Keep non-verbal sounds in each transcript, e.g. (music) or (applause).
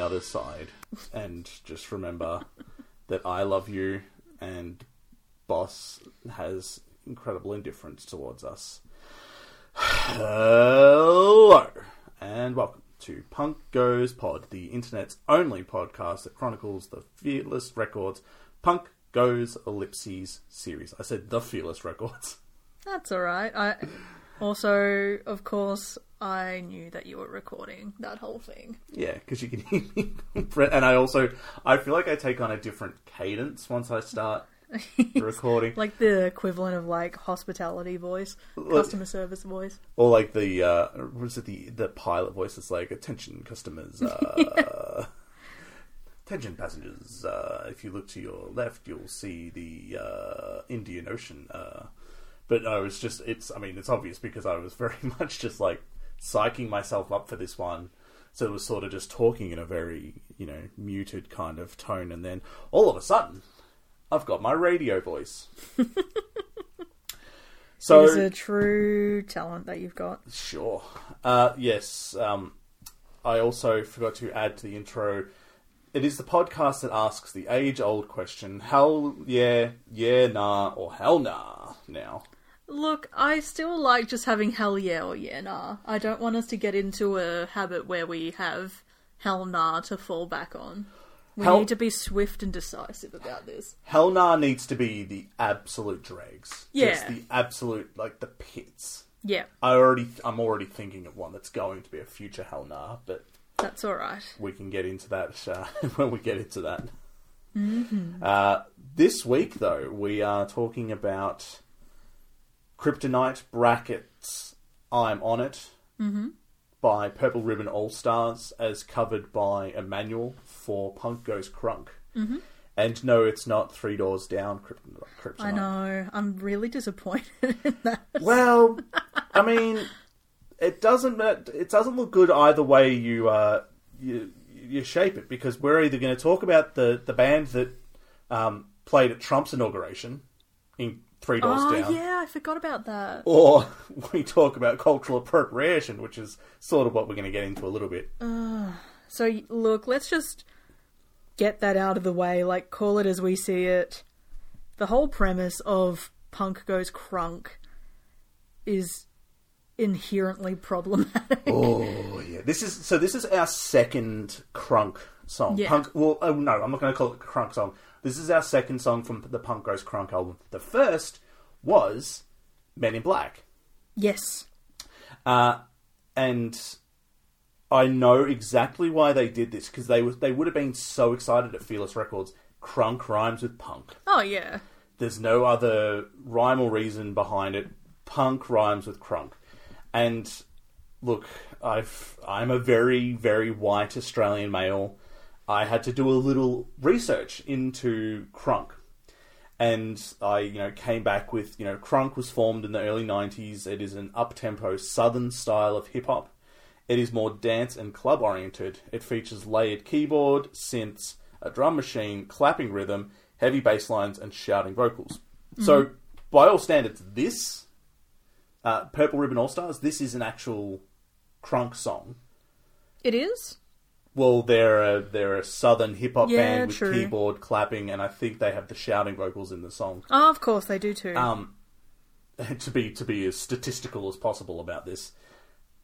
the other side, and just remember that I love you, and Boss has incredible indifference towards us. Hello, and welcome to Punk Goes Pod, the internet's only podcast that chronicles the Fearless Records Punk Goes Ellipses series. I said the Fearless Records. That's all right. I also, of course, I knew that you were recording that whole thing. Yeah, because you can hear me. (laughs) and I also, I feel like I take on a different cadence once I start (laughs) recording. Like the equivalent of like hospitality voice, customer service voice. Or like the, uh, was it the, the pilot voice that's like, attention customers, uh, (laughs) attention passengers, uh, if you look to your left, you'll see the, uh, Indian Ocean, uh, but I was just, it's, I mean, it's obvious because I was very (laughs) much just like psyching myself up for this one. So it was sort of just talking in a very, you know, muted kind of tone. And then all of a sudden, I've got my radio voice. (laughs) so, it is a true talent that you've got. Sure. Uh, yes. Um, I also forgot to add to the intro. It is the podcast that asks the age old question hell yeah, yeah, nah, or hell nah now. Look, I still like just having hell yeah or yeah nah. I don't want us to get into a habit where we have hell nah to fall back on. We Hell- need to be swift and decisive about this. Hell nah needs to be the absolute dregs. Yeah. Just the absolute, like, the pits. Yeah, I already, I'm already thinking of one that's going to be a future hell nah, but that's all right. we can get into that (laughs) uh, when we get into that. Uh, this week, though, we are talking about Kryptonite brackets. I'm on it by Purple Ribbon All Stars, as covered by Emanuel for Punk Goes Crunk. Mm-hmm. And no, it's not Three Doors Down Kryptonite. Kryptonite. I know. I'm really disappointed in that. Well, (laughs) I mean, it doesn't it doesn't look good either way you uh, you you shape it because we're either going to talk about the the band that um, played at Trump's inauguration in Three Doors Oh Down, yeah, I forgot about that. or (laughs) we talk about cultural appropriation, which is sort of what we're going to get into a little bit. So look, let's just get that out of the way. Like, call it as we see it. The whole premise of Punk Goes Crunk is inherently problematic. Oh yeah, this is so. This is our second crunk song. Yeah. Punk. Well, oh no, I'm not going to call it a crunk song. This is our second song from the Punk Goes Crunk album. The first was Men in Black, Yes. uh, and I know exactly why they did this because they they would have been so excited at Fearless Records. Crunk rhymes with punk. Oh yeah. There's no other rhyme or reason behind it. Punk rhymes with crunk. And look, I've I'm a very very white Australian male. I had to do a little research into crunk. And I, you know, came back with, you know, crunk was formed in the early 90s. It is an up-tempo southern style of hip hop. It is more dance and club oriented. It features layered keyboard, synths, a drum machine, clapping rhythm, heavy bass lines, and shouting vocals. So, by all standards, this uh, Purple Ribbon All Stars, this is an actual crunk song. It is? Well, they're a, they're a southern hip hop Yeah, band with true. keyboard, clapping, and I think they have the shouting vocals in the song. Oh, of course they do too. Um, (laughs) to be to be as statistical as possible about this,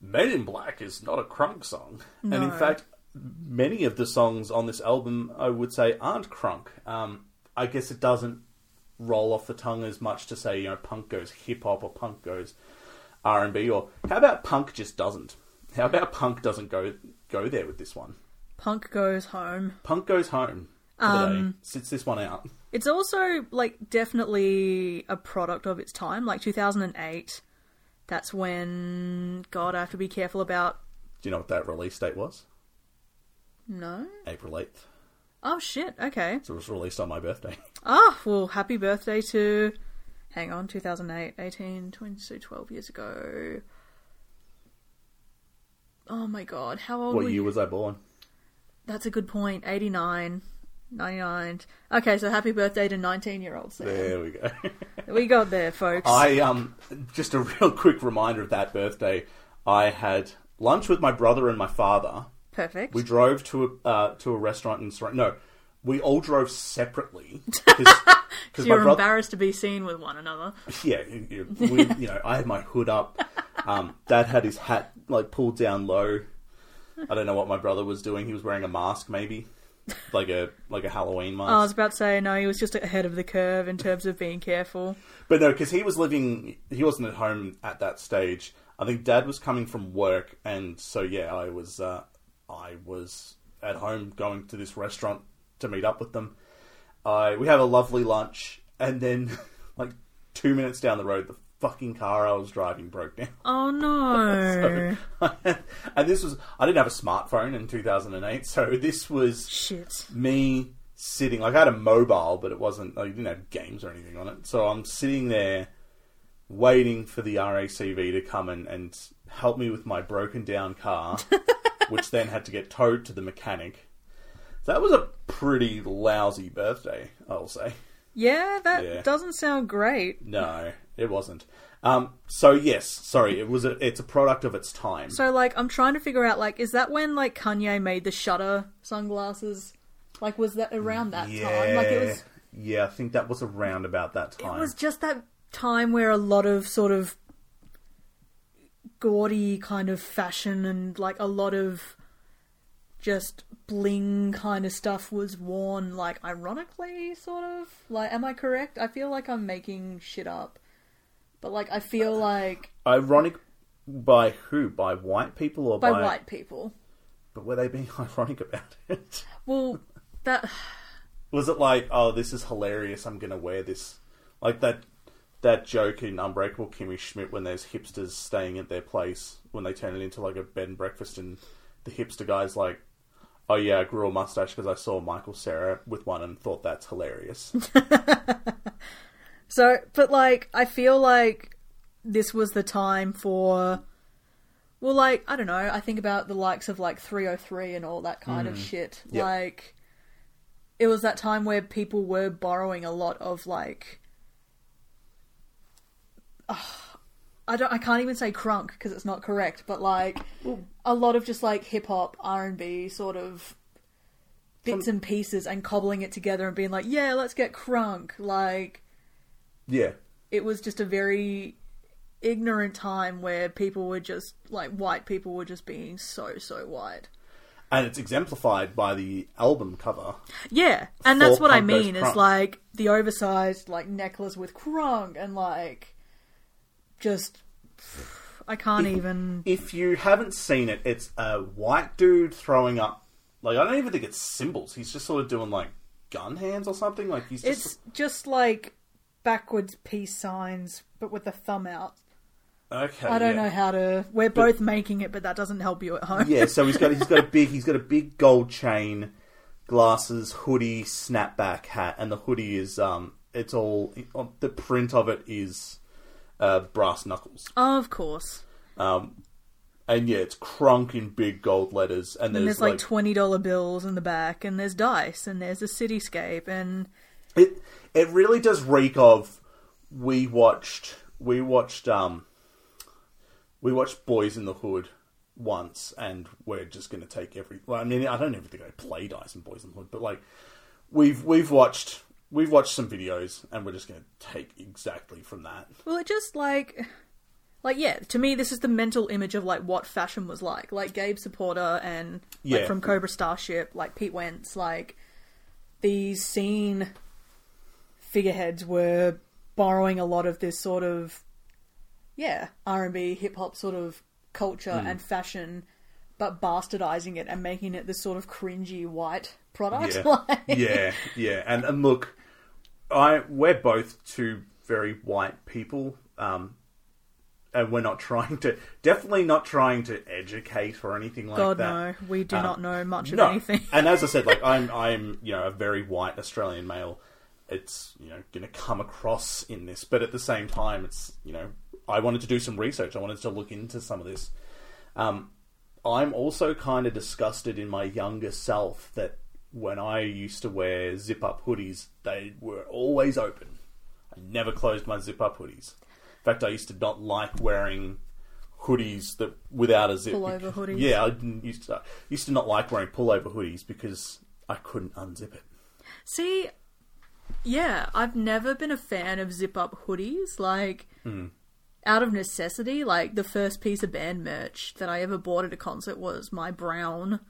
Men in Black is not a crunk song, and in No. fact, many of the songs on this album, I would say, aren't crunk. Um, I guess it doesn't roll off the tongue as much to say, you know, punk goes hip hop or punk goes R and B, or how about punk just doesn't? How about punk doesn't go go there with this one? Punk Goes Home. Punk goes home for the Um, day. Sits this one out. It's also like definitely a product of its time, like 2008. That's when God, I have to be careful about. Do you know what that release date was? No. April eighth. Oh shit. Okay. So it was released on my birthday. (laughs) Ah, well, happy birthday to. Hang on, 2008, 18, 20, so 12 years ago. Oh my god, how old what year you? was I born? That's a good point. 89, 99. Okay, so happy birthday to nineteen-year-olds. There we go. (laughs) We got there, folks. I um just a (laughs) real quick reminder of that birthday. I had lunch with my brother and my father Perfect. We drove to a uh, to a restaurant in Sor- no, we all drove separately (laughs) because you're embarrassed to be seen with one another. Yeah, you, you- we, (laughs) you know, I had my hood up. Um, Dad had his hat like pulled down low. I don't know what my brother was doing. He was wearing a mask, maybe like a like a Halloween mask. I was about to say no. He was just ahead of the curve in terms of being careful. But no, because he was living, he wasn't at home at that stage. I think Dad was coming from work, and so yeah, I was, uh, I was at home going to this restaurant to meet up with them. I we have a lovely lunch, and then (laughs) like two minutes down the road, the fucking car I was driving broke down. Oh no! (laughs) (laughs) and this was I didn't have a smartphone in 2008, so this was Shit. me sitting like I had a mobile, but it wasn't. I didn't have games or anything on it. So I'm sitting there waiting for the RACV to come and, and help me with my broken down car, which then had to get towed to the mechanic. That was a pretty lousy birthday, I'll say. Yeah, that Yeah. doesn't sound great. No, it wasn't. Um, so yes, sorry, it was a, it's a product of its time. So like, I'm trying to figure out like, is that when like Kanye made the Shutter sunglasses? Like, was that around that yeah, time? Like, it was. yeah, I think that was around about that time. It was just that time where a lot of sort of gaudy kind of fashion and like a lot of just bling kind of stuff was worn like ironically sort of like am i correct i feel like i'm making shit up but like i feel uh, like Ironic by who? By white people or by by, white people But were they being (laughs) ironic about it? well that (sighs) Was it like, oh, this is hilarious. I'm gonna wear this, like that that joke in Unbreakable Kimmy Schmidt when there's hipsters staying at their place when they turn it into like a bed and breakfast, and the hipster guy's like, oh yeah, I grew a mustache because I saw Michael Cera with one and thought that's hilarious. (laughs) So, but like, I feel like this was the time for. Well, like, I don't know. I think about the likes of like 3OH!3 and all that kind of mm. shit. Yep. Like, it was that time where people were borrowing a lot of like. (sighs) I don't. I can't even say crunk because it's not correct, but like a lot of just like hip hop, R and B sort of bits and pieces, and cobbling it together and being like, yeah, let's get crunk. Like, yeah, it was just a very ignorant time where people were just like white people were just being so so white. and it's exemplified by the album cover. Yeah, and that's what I Punk mean. Is like the oversized like necklace with crunk and like just I can't even. If you haven't seen it, it's a white dude throwing up. Like I don't even think it's symbols. He's just sort of doing like gun hands or something. Like he's just It's just like backwards peace signs, but with the thumb out. okay. I don't yeah. know how to. We're both making it, but that doesn't help you at home. yeah, so he's got he's got a (laughs) big he's got a big gold chain, glasses, hoodie, snapback hat, and the hoodie is um it's all the print of it is uh, brass knuckles. of course. Um, and yeah, it's crunk in big gold letters, and there's, And there's like like twenty dollar bills in the back, and there's dice, and there's a cityscape, and It it really does reek of we watched we watched um we watched Boyz n the Hood once and we're just going to take every well I mean I don't even think I play dice in Boyz n the Hood but like we've we've watched we've watched some videos and we're just going to take exactly from that. Well, it just like, like yeah, to me, this is the mental image of like what fashion was like. Like Gabe Saporta and like Yeah. from Cobra Starship, like Pete Wentz, like these scene figureheads were borrowing a lot of this sort of yeah R and B hip hop sort of culture hmm. and fashion, but bastardizing it and making it this sort of cringy white product. Yeah, (laughs) Like- yeah, yeah. And and look, I we're both two very white people, um, and we're not (laughs) trying to definitely not trying to educate or anything like God that. no, we do Um, not know much of anything. and as I said, like (laughs) I'm I'm you know a very white Australian male. It's you know going to come across in this, but at the same time, it's you know I wanted to do some research. I wanted to look into some of this. Um, I'm also kind of disgusted in my younger self that when I used to wear zip up hoodies, they were always open. I never closed my zip up hoodies. In fact, I used to not like wearing hoodies that without a zip. Pullover hoodies. Yeah, I didn't used to used to not like wearing pullover hoodies because I couldn't unzip it. See, yeah, I've never been a fan of zip up hoodies. Like, hmm. out of necessity, like the first piece of band merch that I ever bought at a concert was my brown,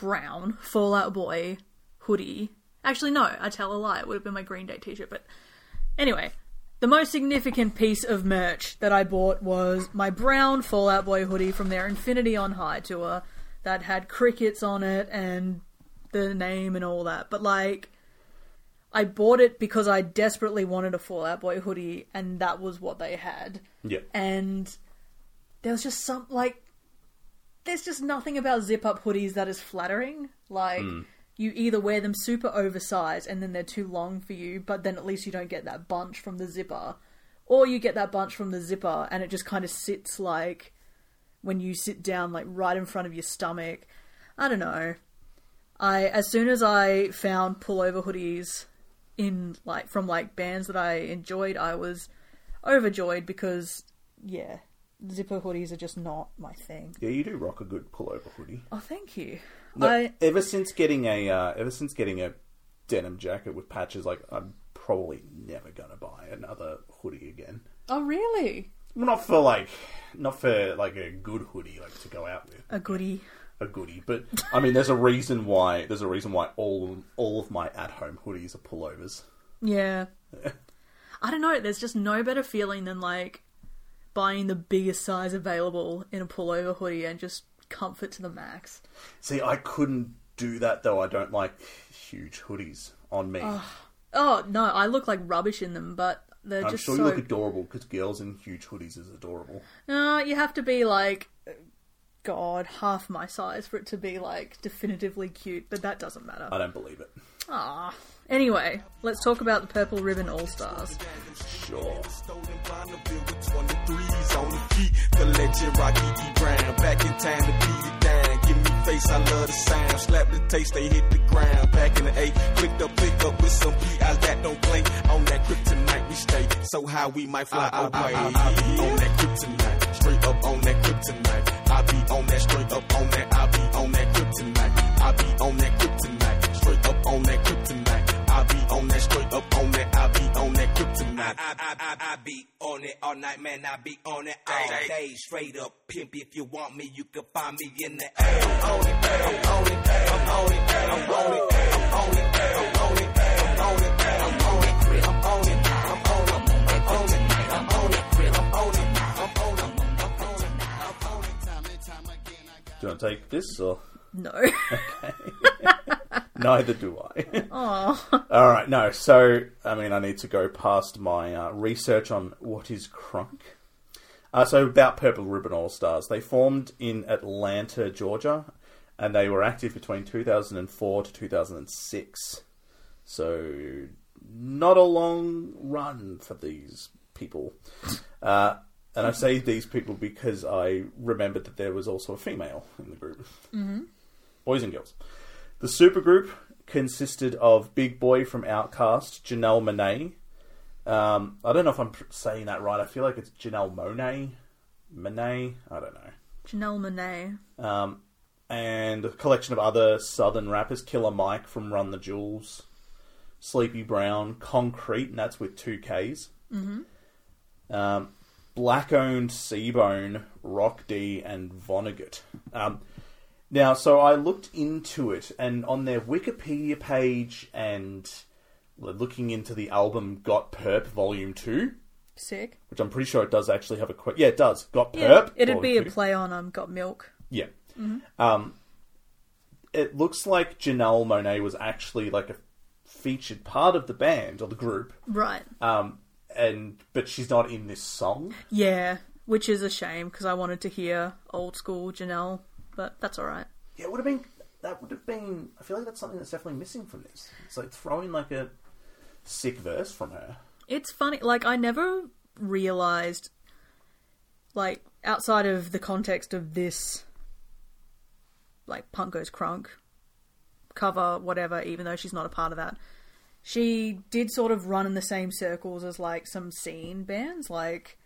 brown Fall Out Boy hoodie. Actually, no, I tell a lie. It would have been my Green Day t-shirt. But anyway, the most significant piece of merch that I bought was my brown Fall Out Boy hoodie from their Infinity on High tour that had crickets on it and the name and all that. But like, I bought it because I desperately wanted a Fall Out Boy hoodie, and that was what they had. Yeah, And there was just some like, there's just nothing about zip up hoodies that is flattering. Like, hmm. you either wear them super oversized and then they're too long for you, but then at least you don't get that bunch from the zipper, or you get that bunch from the zipper and it just kind of sits like when you sit down, like right in front of your stomach. I don't know. I as soon as I found pullover hoodies in like from like bands that I enjoyed, I was overjoyed because yeah, zipper hoodies are just not my thing. yeah, you do rock a good pullover hoodie. Oh, thank you. No, I ever since getting a uh, ever since getting a denim jacket with patches, like I'm probably never gonna buy another hoodie again. oh really Well, not for like, not for like a good hoodie, like to go out with a goodie. a goodie. But I mean, there's a reason why there's a reason why all all of my at home hoodies are pullovers. Yeah. (laughs) I don't know. There's just no better feeling than like buying the biggest size available in a pullover hoodie and just comfort to the max. See, I couldn't do that though. I don't like huge hoodies on me. Oh no, I look like rubbish in them, but they're I'm just sure so. you look adorable because girls in huge hoodies is adorable. No, you have to be like, God, half my size for it to be like definitively cute, but that doesn't matter. I don't believe it. Ah. Anyway, let's talk about the Purple Ribbon All Stars. Sure. Stolen Bonneville with 23s on the feet. The legend Rocky E. Brown. Back in time to beat it down. Give me face, I love the sound. Slap the taste, they hit the ground. Back in the A, clicked up, pick up with some P.I. that don't play. On that kryptonite we stay. So high we might fly away. I, be on that kryptonite. Straight up on that kryptonite. I be on that straight up on that. I be on that kryptonite. I be on that kryptonite. Straight up on that kryptonite. I be on that straight up on that. I be on that kryptonite. I, I, I, I be on it all night, man. I be on it all day. Straight up pimp. If you want me, you can find me in the A. I'm on it, I'm on it, I'm on it, I'm on it, I'm on it, I'm on it, I'm on it, I'm on it, I'm on it, I'm on it, I'm on it, I'm on it, I'm on it, I'm on it, I'm on it, I'm on it. Time and time again, Do you want to take this or No. Neither do I? (laughs) Aw. All right, no. So, I mean, I need to go past my uh, research on what is crunk. Uh, so, about Purple Ribbon All Stars, they formed in Atlanta, Georgia, and they were active between 2004 to 2006. So, not a long run for these people. Uh, and I say these people because I remembered that there was also a female in the group. Mm-hmm. Boys and girls. The supergroup consisted of Big Boi from OutKast, Janelle Monáe. Um, I don't know if I'm saying that right. I feel like it's Janelle Monáe. Monáe? I don't know. Janelle Monáe. Um, and a collection of other southern rappers. Killer Mike from Run the Jewels. Sleepy Brown. Konkrete, and that's with two Ks. Mm-hmm. Um, Blackowned C-Bone, Rock D, and Vonnegut. Um, now, so I looked into it, and on their Wikipedia page and looking into the album Got Purp Volume 2, Sick. which I'm pretty sure it does actually have a quote. Yeah, it does. Got Yeah, Purp. it'd be a play on um Got Milk. Yeah. Um, it looks like Janelle Monáe was actually like a featured part of the band or the group, Right. um, and but she's not in this song. Yeah, which is a shame because I wanted to hear old school Janelle, but that's all right. Yeah, it would have been. That would have been. I feel like that's something that's definitely missing from this. It's like throwing like a sick verse from her. It's funny, like I never realized, like outside of the context of this, like Punk Goes Crunk cover, whatever. Even though she's not a part of that, she did sort of run in the same circles as like some scene bands. Like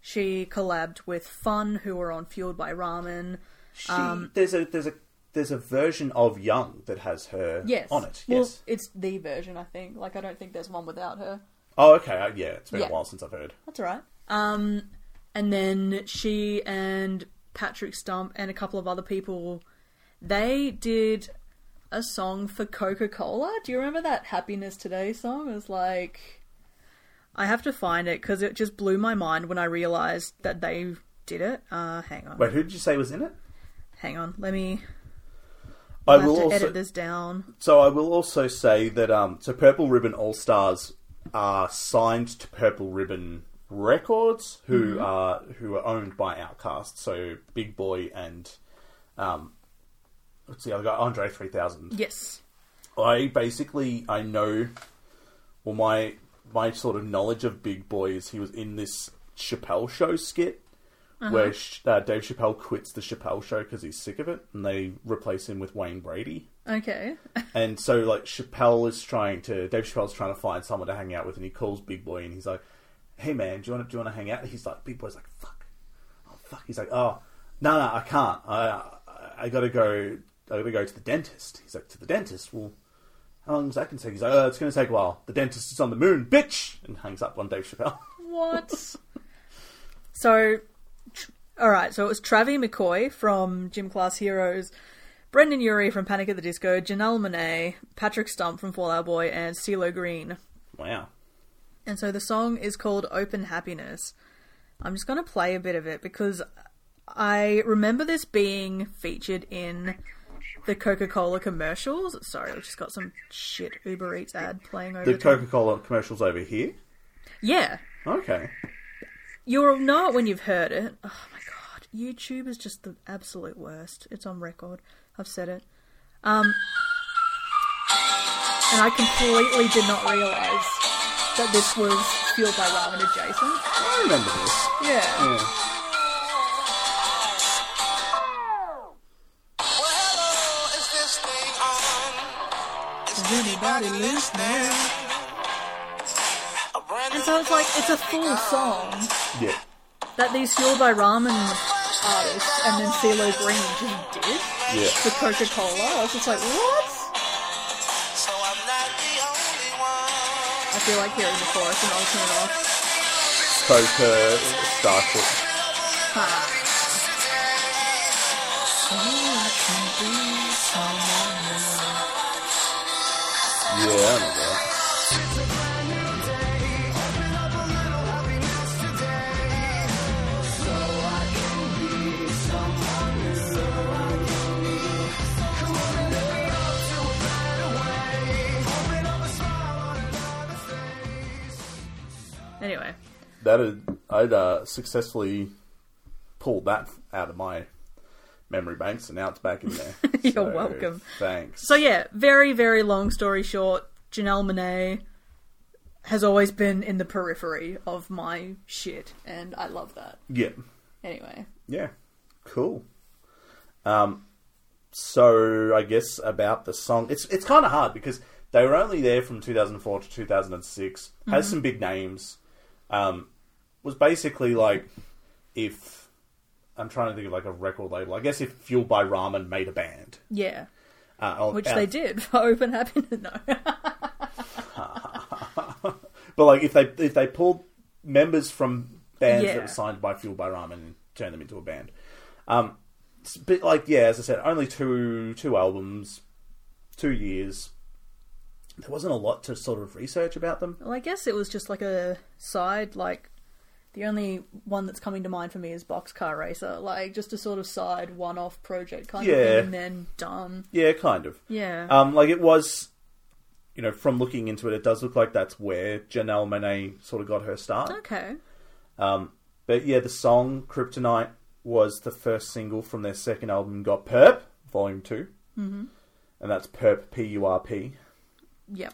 She collabed with Fun, who were on Fueled by Ramen. She, Um, there's a there's a there's a version of Young that has her Yes. on it. Well, Yes. it's the version, I think. Like, I don't think there's one without her. oh, okay. uh, Yeah, it's been Yeah. a while since I've heard. That's all right. Um, and then she and Patrick Stump and a couple of other people, they did a song for Coca Cola. Do you remember that Happiness Today song? It was like, I have to find it because it just blew my mind when I realized that they did it. Uh, hang on, Wait, who did you say was in it? Hang on. Let me. I I will also. edit this down. So I will also say that um, so Purple Ribbon All Stars are signed to Purple Ribbon Records, who are who are owned by Outkast. So Big Boi and um, what's the other guy? Andre three thousand. Yes. I basically I know, well my my sort of knowledge of Big Boi is he was in this Chappelle Show skit. Where Sh- uh, Dave Chappelle quits the Chappelle Show because he's sick of it, and they replace him with Wayne Brady. Okay. (laughs) And so, like, Chappelle is trying to, Dave Chappelle's trying to find someone to hang out with, and he calls Big Boi, and he's like, "Hey, man, do you want to do you want to hang out?" He's like, Big Boi's like, "Fuck, oh fuck." He's like, "Oh, no, no, I can't. I, I, I gotta go. I gotta go to the dentist." He's like, "To the dentist? Well, how long is that gonna take?" He's like, "Oh, it's gonna take a while. The dentist is on the moon, bitch," and hangs up on Dave Chappelle. What? (laughs) so, all right. So it was Travie McCoy from Gym Class Heroes, Brendon Urie from Panic at the Disco, Janelle Monáe, Patrick Stump from Fall Out Boy, and CeeLo Green. wow. And so the song is called Open Happiness. I'm just going to play a bit of it because I remember this being featured in the Coca Cola commercials. Sorry, I've just got some shit Uber Eats ad playing over The the. Coca Cola commercials over here. Yeah. Okay. You'll know it when you've heard it. Oh YouTube is just the absolute worst. It's on record. I've said it. Um, and I completely did not realise that this was fueled by ramen adjacent. I remember this. Yeah. Yeah. Is this thing on? Is anybody listening? And so it's like it's a full song Yeah. that these fueled by ramen artists and then CeeLo Green just did Yeah. for Coca Cola. I was just like, what? so I'm not the only one. I feel like hearing the chorus and I'll turn it off. Coca Starship. Ha. Yeah, That had, I'd uh, successfully pulled that out of my memory banks, and now it's back in there. (laughs) You're So, welcome. Thanks. so yeah, very very long story short, Janelle Monáe has always been in the periphery of my shit, and I love that. Yeah, Anyway, yeah, cool. Um, so I guess about the song, it's it's kind of hard because they were only there from 2004 to 2006. Has some big names. Um, was basically like if I'm trying to think of like a record label. I guess if Fueled by Ramen made a band, yeah, uh, on- which out- they did for (laughs) Open Happiness. No, (laughs) But like if they if they pulled members from bands Yeah. that were signed by Fueled by Ramen and turned them into a band, um, bit like yeah, as I said, only two two albums, two years. There wasn't a lot to sort of research about them. well, I guess it was just like a side. Like the only one that's coming to mind for me is Boxcar Racer, like just a sort of side one-off project kind of Yeah. thing, and then done. Yeah, kind of. Yeah, Um, like it was, you know, from looking into it, it does look like that's where Janelle Monáe sort of got her start. okay. Um, but yeah, the song Kryptonite was the first single from their second album, Got Purp, Volume 2. Mm-hmm. And that's Purp, P U R P. Yep.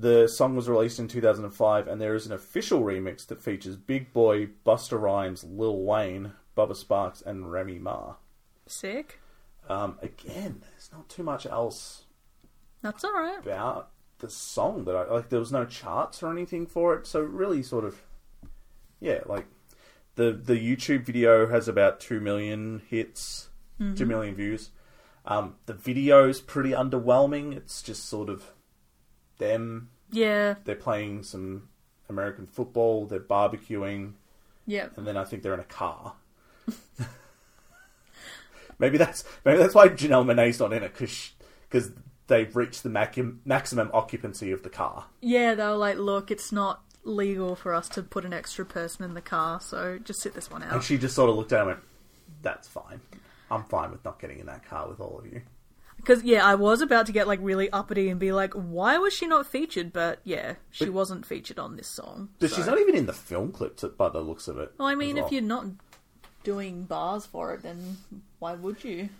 The song was released in 2005, and there is an official remix that features Big Boi, Busta Rhymes, Lil Wayne, Bubba Sparxxx, and Remy Ma. Sick. Um, again, there's not too much else That's all right. about the song that I like. There was no charts or anything for it, so really, sort of, yeah, like the the YouTube video has about two million hits, two million views. Um, the video's pretty underwhelming. It's just sort of them. Yeah, They're playing some American football. They're barbecuing, yeah. and then I think they're in a car. (laughs) maybe that's maybe that's why Janelle Monae's not in it because because they've reached the mac- maximum occupancy of the car. Yeah, they were like, look, it's not legal for us to put an extra person in the car, so just sit this one out. And she just sort of looked at him and went, "That's fine. I'm fine with not getting in that car with all of you." Because, yeah, I was about to get, like, really uppity and be like, why was she not featured? But, yeah, she But- wasn't featured on this song. But so- she's not even in the film clip, to, by the looks of it. Well, I mean, as if you're not doing bars for it, then why would you?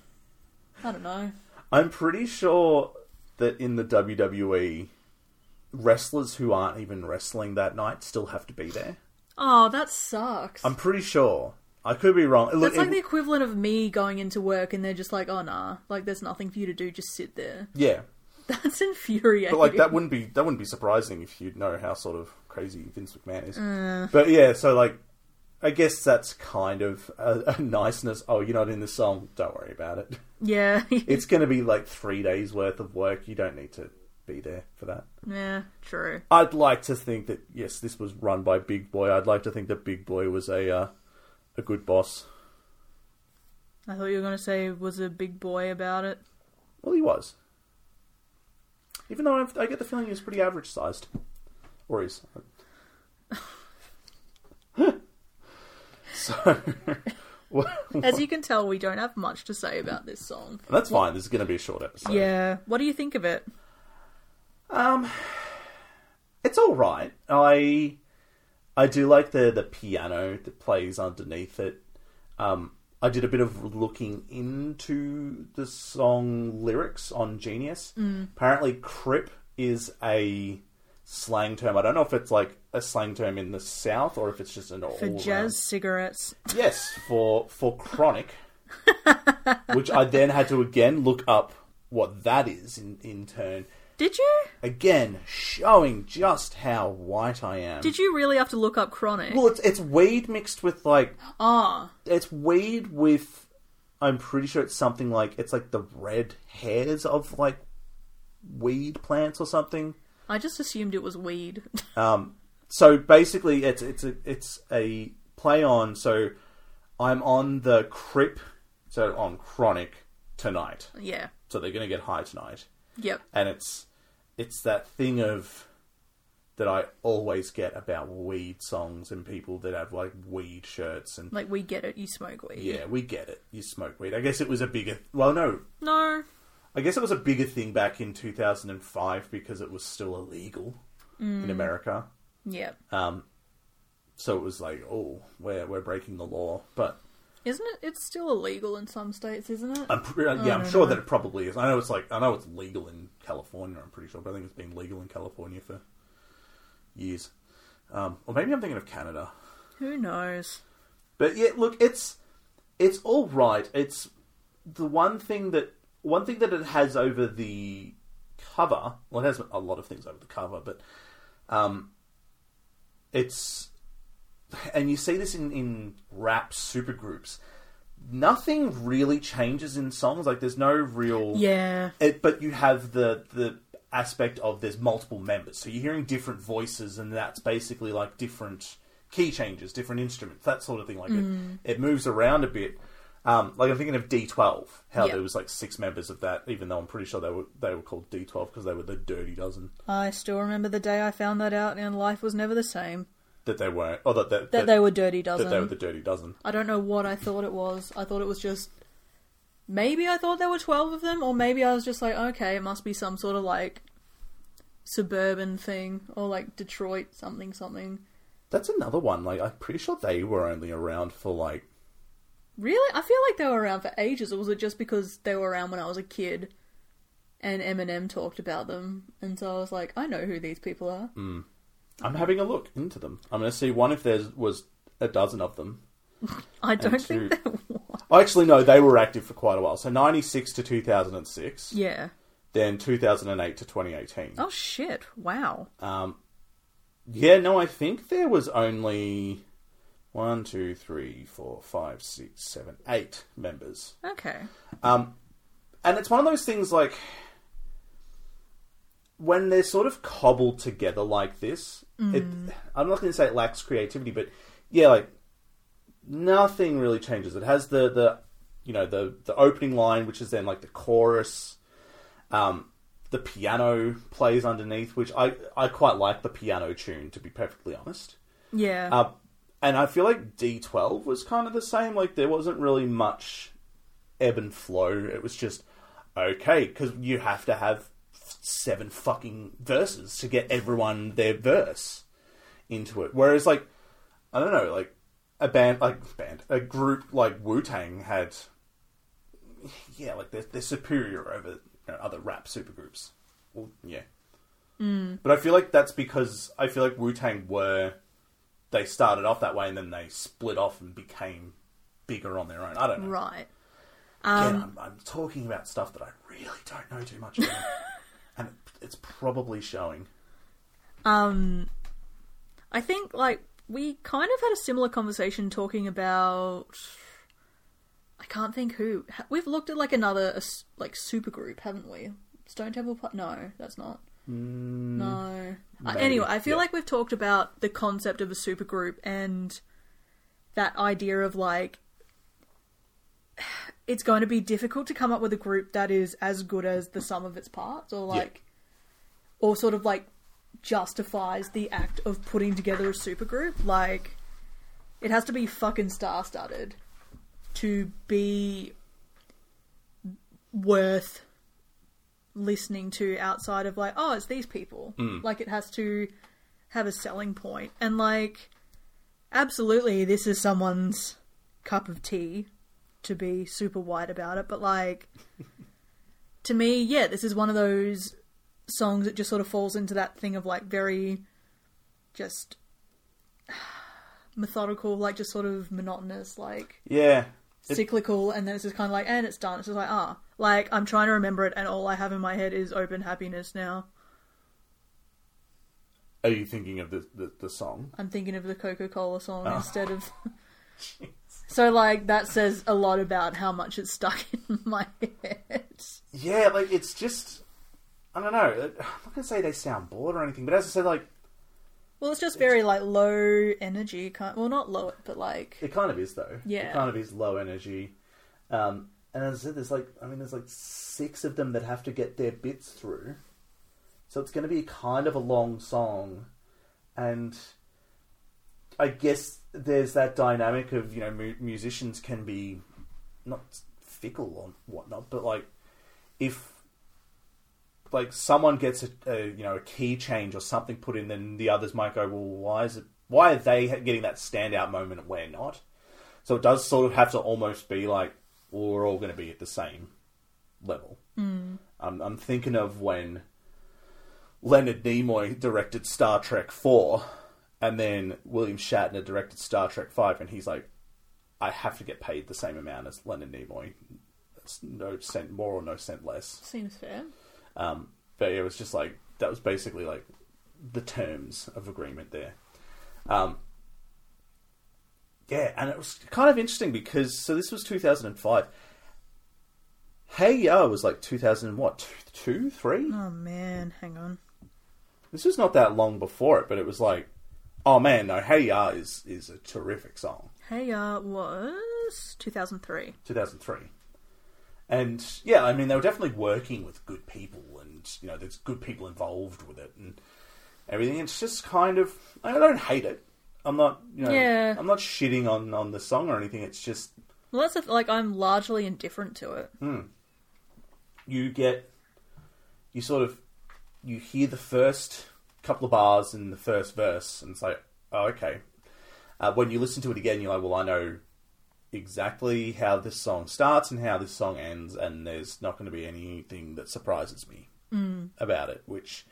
I don't know. I'm pretty sure that in the WWE, wrestlers who aren't even wrestling that night still have to be there. Oh, that sucks. I'm pretty sure. I could be wrong. Look, That's like it- the equivalent of me going into work and they're just like, oh, nah, like, there's nothing for you to do, just sit there. yeah, (laughs) That's infuriating. but like that wouldn't be that wouldn't be surprising if you know how sort of crazy Vince McMahon is. Uh. But yeah, so like, I guess that's kind of a, a niceness. Oh, you're not in the song. Don't worry about it. Yeah. (laughs) It's going to be like three days worth of work. You don't need to be there for that. yeah, true. I'd like to think that yes, this was run by Big Boi. I'd like to think that Big Boi was a uh, a good boss. I thought you were going to say was a big boy about it. Well, he was. Even though I've, I get the feeling he was pretty average sized, or is. (laughs) so, (laughs) As you can tell, we don't have much to say about this song. that's fine. This is going to be a short episode. Yeah. What do you think of it? Um, it's all right. I I do like the the piano that plays underneath it. Um, I did a bit of looking into the song lyrics on Genius. Apparently, "crip" is a slang term. I don't know if it's like a slang term in the South or if it's just an all For jazz cigarettes. Yes, for for chronic, (laughs) which I then had to again look up what that is in in turn. Did you? Again, showing just how white I am. Did you really have to look up chronic? Well, it's it's weed mixed with like Ah, it's weed with. I'm pretty sure it's something like it's like the red hairs of like weed plants or something. I just assumed it was weed. (laughs) Um, so basically, it's it's a it's a play on. So I'm on the crip, so on chronic tonight. yeah. So they're gonna get high tonight, Yep. and it's it's that thing of that I always get about weed songs and people that have like weed shirts and Like we get it. You smoke weed. yeah, we get it. You smoke weed. I guess it was a bigger. Well, no, No. I guess it was a bigger thing back in 2005 because it was still illegal in America. Yeah. Um, so it was like, oh, we're we're breaking the law. But Isn't it? It's still illegal in some states, isn't it? I'm pre- yeah, I'm sure that it probably is. I know it's like I know it's legal in California. I'm pretty sure, but I think it's been legal in California for years. Um, or maybe I'm thinking of Canada. Who knows? But yeah, look, it's it's all right. It's the one thing that one thing that it has over the cover. Well, it has a lot of things over the cover, but um, it's and you see this in in rap supergroups. Nothing really changes in songs. Like there's no real Yeah. it, but you have the the aspect of there's multiple members, so you're hearing different voices, and that's basically like different key changes, different instruments, that sort of thing. Like Mm. it, it moves around a bit. Um, like I'm thinking of D12, how Yeah. there was like six members of that, even though I'm pretty sure they were they were called D12 because they were the Dirty Dozen. I still remember the day I found that out, and life was never the same. That they weren't, or that that, That they were dirty Dozen. that they were the Dirty Dozen. I don't know what I thought it was. I thought it was just. Maybe I thought there were 12 of them, or maybe I was just like, okay, it must be some sort of like suburban thing, or like Detroit something something. That's another one. Like I'm pretty sure they were only around for like Really? I feel like they were around for ages, or was it just because they were around when I was a kid and Eminem talked about them? And so I was like, I know who these people are. Hmm. I'm having a look into them. I'm going to see one if there was a dozen of them. (laughs) I don't And think two- there was. Oh, actually, no, they were active for quite a while. So 96 to 2006, Yeah. then 2008 to 2018. Oh shit. Wow. Um, yeah, no, I think there was only one, two, three, four, five, six, seven, eight members. Okay. Um, and it's one of those things like when they're sort of cobbled together like this. It, I'm not going to say it lacks creativity, but yeah, like nothing really changes. It has the the you know the the opening line, which is then like the chorus. Um, the piano plays underneath, which I I quite like the piano tune to be perfectly honest. Yeah. Uh, and I feel like D12 was kind of the same. Like there wasn't really much ebb and flow. It was just okay because you have to have seven fucking verses to get everyone their verse into it. Whereas like I don't know, like a band like band a group like Wu Tang had, yeah, like they're, they're superior over you know, other rap supergroups. Well, yeah. Mm. But I feel like that's because I feel like Wu Tang were they started off that way and then they split off and became bigger on their own. I don't know. right. Again, um, I'm, I'm talking about stuff that I really don't know too much about, (laughs) and it's probably showing. I think like we kind of had a similar conversation talking about. I can't think who. We've looked at like another like supergroup, haven't we? Stone Temple. No, that's not. no. Uh, anyway, I feel yeah. like we've talked about the concept of a supergroup and that idea of like it's going to be difficult to come up with a group that is as good as the sum of its parts, or Yeah. like, or sort of like justifies the act of putting together a supergroup. Like, it has to be fucking star studded to be worth listening to outside of like, oh, it's these people. Mm. Like, it has to have a selling. And like, absolutely, this is someone's cup of tea to be super white about it, but like, (laughs) to me, yeah, this is one of those songs that just sort of falls into that thing of like very just (sighs) methodical, like just sort of monotonous, like Yeah, It- cyclical, and then it's just kind of like, and it's done. It's just like, ah, like I'm trying to remember it, and all I have in my head is open happiness now. are you thinking of the the, the song? I'm thinking of the Coca Cola song Oh. instead of. (laughs) so, like, that says a lot about how much it's stuck (laughs) in my head. Yeah, like it's just I don't know. (sighs) I'm not gonna say they sound bored or anything, but as I said, like Well, it's just very, like, low energy. Kind well, not low, but like. It kind of is though. Yeah. It kind of is low energy. Um, and as I said, there's like I mean, there's like six of them that have to get their bits through. So it's going to be kind of a long song, and I guess there's that dynamic of you know mu- musicians can be not fickle or whatnot, but like if like someone gets a, a you know a key change or something put in, then the others might go, well, why is it? Why are they getting that standout moment and we're not? So it does sort of have to almost be like, well, we're all going to be at the same level. Mm. I'm, I'm thinking of when Leonard Nimoy directed Star Trek Four, and then William Shatner directed Star Trek Five, and he's like, I have to get paid the same amount as Leonard Nimoy. No cent more or no cent less. Seems fair. Um, but it was just like that was basically like the terms of agreement there. Um, yeah, and it was kind of interesting because so this was 2005. Hey Ya was like 2000 and what two, three? Oh, man. Hang on. This was not that long before it, but it was like, oh man, no, Hey Ya is is a terrific song. Hey Ya was 2003. 2003. And yeah, I mean, they were definitely working with good people, and you know, there's good people involved with it and everything. It's just kind of, I don't hate it. I'm not, you know, Yeah. I'm not shitting on on the song or anything. It's just Well, that's th- like I'm largely indifferent to it. Hmm. You get, you sort of, you hear the first couple of bars in the first verse, and it's like, oh, okay. Uh, when you listen to it again, you're like, well, I know exactly how this song starts and how this song ends, and there's not going to be anything that surprises me about it, which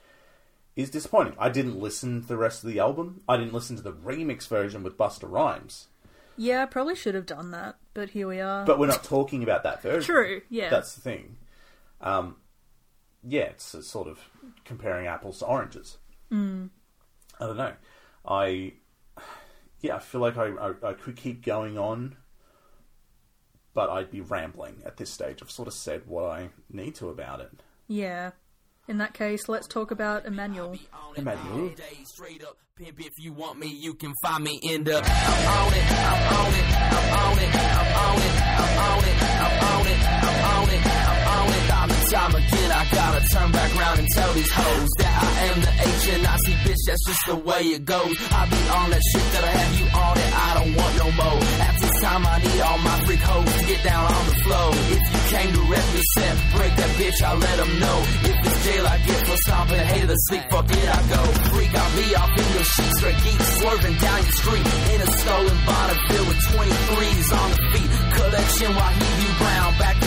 is disappointing. I didn't listen to the rest of the album. I didn't listen to the remix version with Busta Rhymes, Yeah, I probably should have done that, but here we are. but we're not talking about that version. True, yeah. That's the thing. Um, yeah, it's a sort of comparing apples to oranges. Mm. I don't know. I yeah, I feel like I, I, I could keep going on, but I'd be rambling at this stage. I've sort of said what I need to about it. Yeah. In that case, let's talk about Emanuel. Emanuel. Straight up pimp. If you want me, you can find me in the. I'm on it. I'm on it. I'm on it. I'm on it. I'm on it. I'm on it. I'm on it. I'm on it. Time and time again, I gotta turn back round and tell these hoes that I am the H and I see bitch. That's just the way it goes. I be on that shit that I have you on it. I don't want no more. After this time, I need all my freak hoes to get down on the floor. If you came to represent, break that bitch. I let them know. If it's jail, I get for stomping. Hated to sleep. Fuck it, I go. Freak, I'll be off in your sheets. Straight geek swerving down your street in a stolen Bonneville with 23s on the feet. Collection while he be brown. Back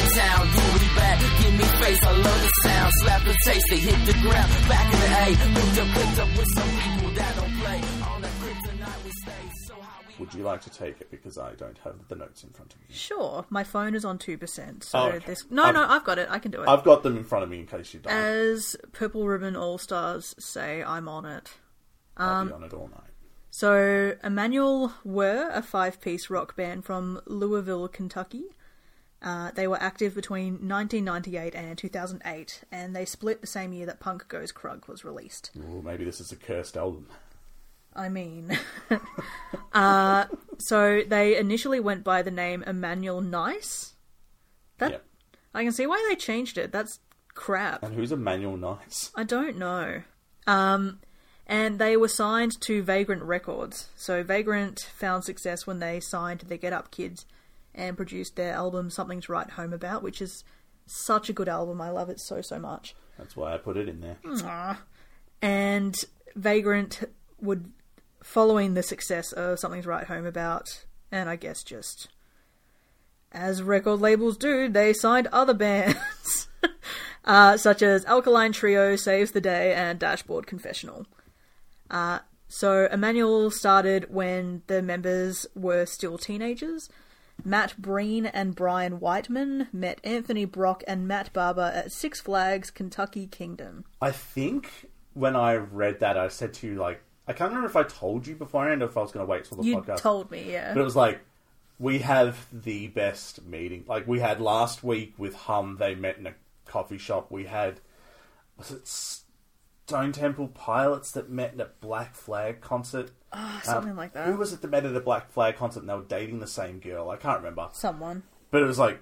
Give face, I love the sound. Slap the taste, they hit the ground. Back in the A, hooked up, hooked up with some people that don't play. On that kryptonite we stay. So how we Would you like to take it because I don't have the notes in front of me? Sure, my phone is on 2%, so Oh, okay. this... No, I've- no, I've got it. I can do it. I've got them in front of me in case you don't. As Purple Ribbon All-Stars say, I'm on it. I'll um, be on it all night. So, Emanuel were a five piece rock band from Louisville, Kentucky. Uh, they were active between 1998 and 2008, and they split the same year that Punk Goes Crunk was released. Ooh, maybe this is a cursed album. I mean. (laughs) uh, so, they initially went by the name Emanuel Nice. That Yep. I can see why they changed it. That's crap. And who's Emanuel Nice? I don't know. Um, and they were signed to Vagrant Records. So Vagrant found success when they signed the Get Up Kids and produced their album Something to Write Home About, which is such a good album. I love it so, so much. That's why I put it in there. And Vagrant would, following the success of Something to Write Home About, and I guess just as record labels do, they signed other (laughs) bands, (laughs) uh, such as Alkaline Trio, Saves the Day, and Dashboard Confessional. Uh, so Emanuel started when the members were still teenagers. Matt Breen and Brian Whiteman met Anthony Brock and Matt Barber at Six Flags Kentucky Kingdom. I think when I read that, I said to you, like, I can't remember if I told you beforehand or if I was going to wait till the You podcast. told me, yeah. But it was like, we have the best meeting. Like, we had last week with Hum, they met in a coffee shop. We had, was it Stone Temple Pilots that met at a Black Flag concert? Ah, uh, something like that. Who was it that met at a Black Flag concert and they were dating the same girl? I can't remember. Someone. But it was like,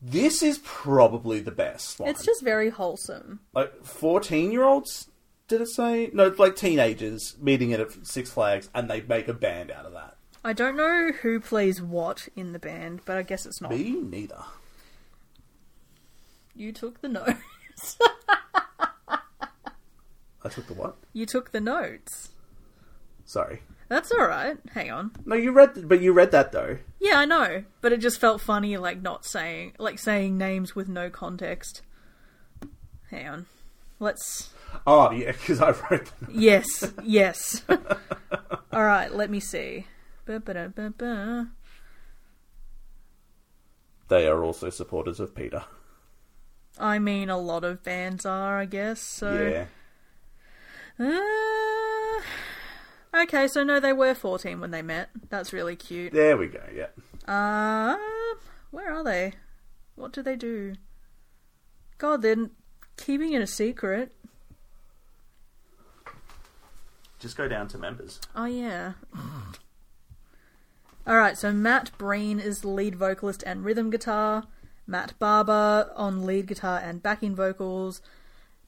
this is probably the best. It's just very wholesome. like 14 year olds did it say no it's like teenagers meeting at six flags and they make a band out of that I don't know who plays what in the band, but I guess it's not. me neither You took the notes. (laughs) i took the what you took the notes. sorry That's alright. Hang on. no you read but you read that though Yeah, I know, but it just felt funny, like not saying, like saying names with no context. Hang on. Let's. oh yeah because i wrote them. Yes, (laughs) yes. Alright, let me see. Ba-ba-da-ba-ba. they are also supporters of PETA I mean, a lot of bands are, I guess, so. yeah Uh, okay, so no, they were 14 when they met. That's really cute. there we go yeah Uh, where are they? What do they do? God, they're keeping it a secret. just go down to members Oh, yeah. (clears throat) Alright, so Matt Breen is lead vocalist and rhythm guitar. Matt Barber on lead guitar and backing vocals.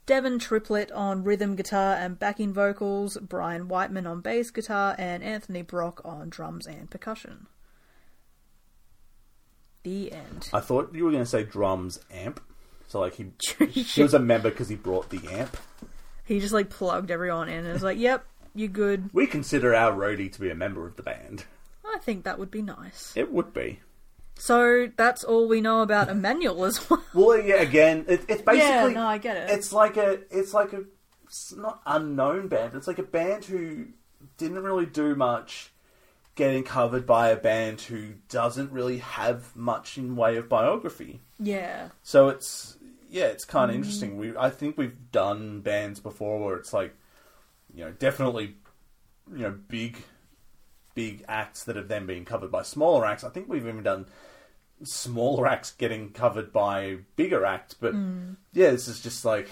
Devon Triplett on rhythm guitar and backing vocals. Brian Whiteman on bass guitar. And Anthony Brock on drums and percussion. The end. i thought you were going to say drums amp so like he (laughs) he was a member because he brought the amp He just like plugged everyone in and was like, yep, you're good. we consider our roadie to be a member of the band I think that would be nice. it would be So that's all we know about Emanuel as well. (laughs) Well, yeah, again, it, it's basically. Yeah, no, I get it. It's like a, it's like a, it's not unknown band. It's like a band who didn't really do much, getting covered by a band who doesn't really have much in way of biography. yeah. So it's yeah, it's kind of mm. interesting. We I think we've done bands before where it's like, you know, definitely, you know, big big acts that have then been covered by smaller acts. I think we've even done smaller acts getting covered by bigger acts, but yeah, this is just like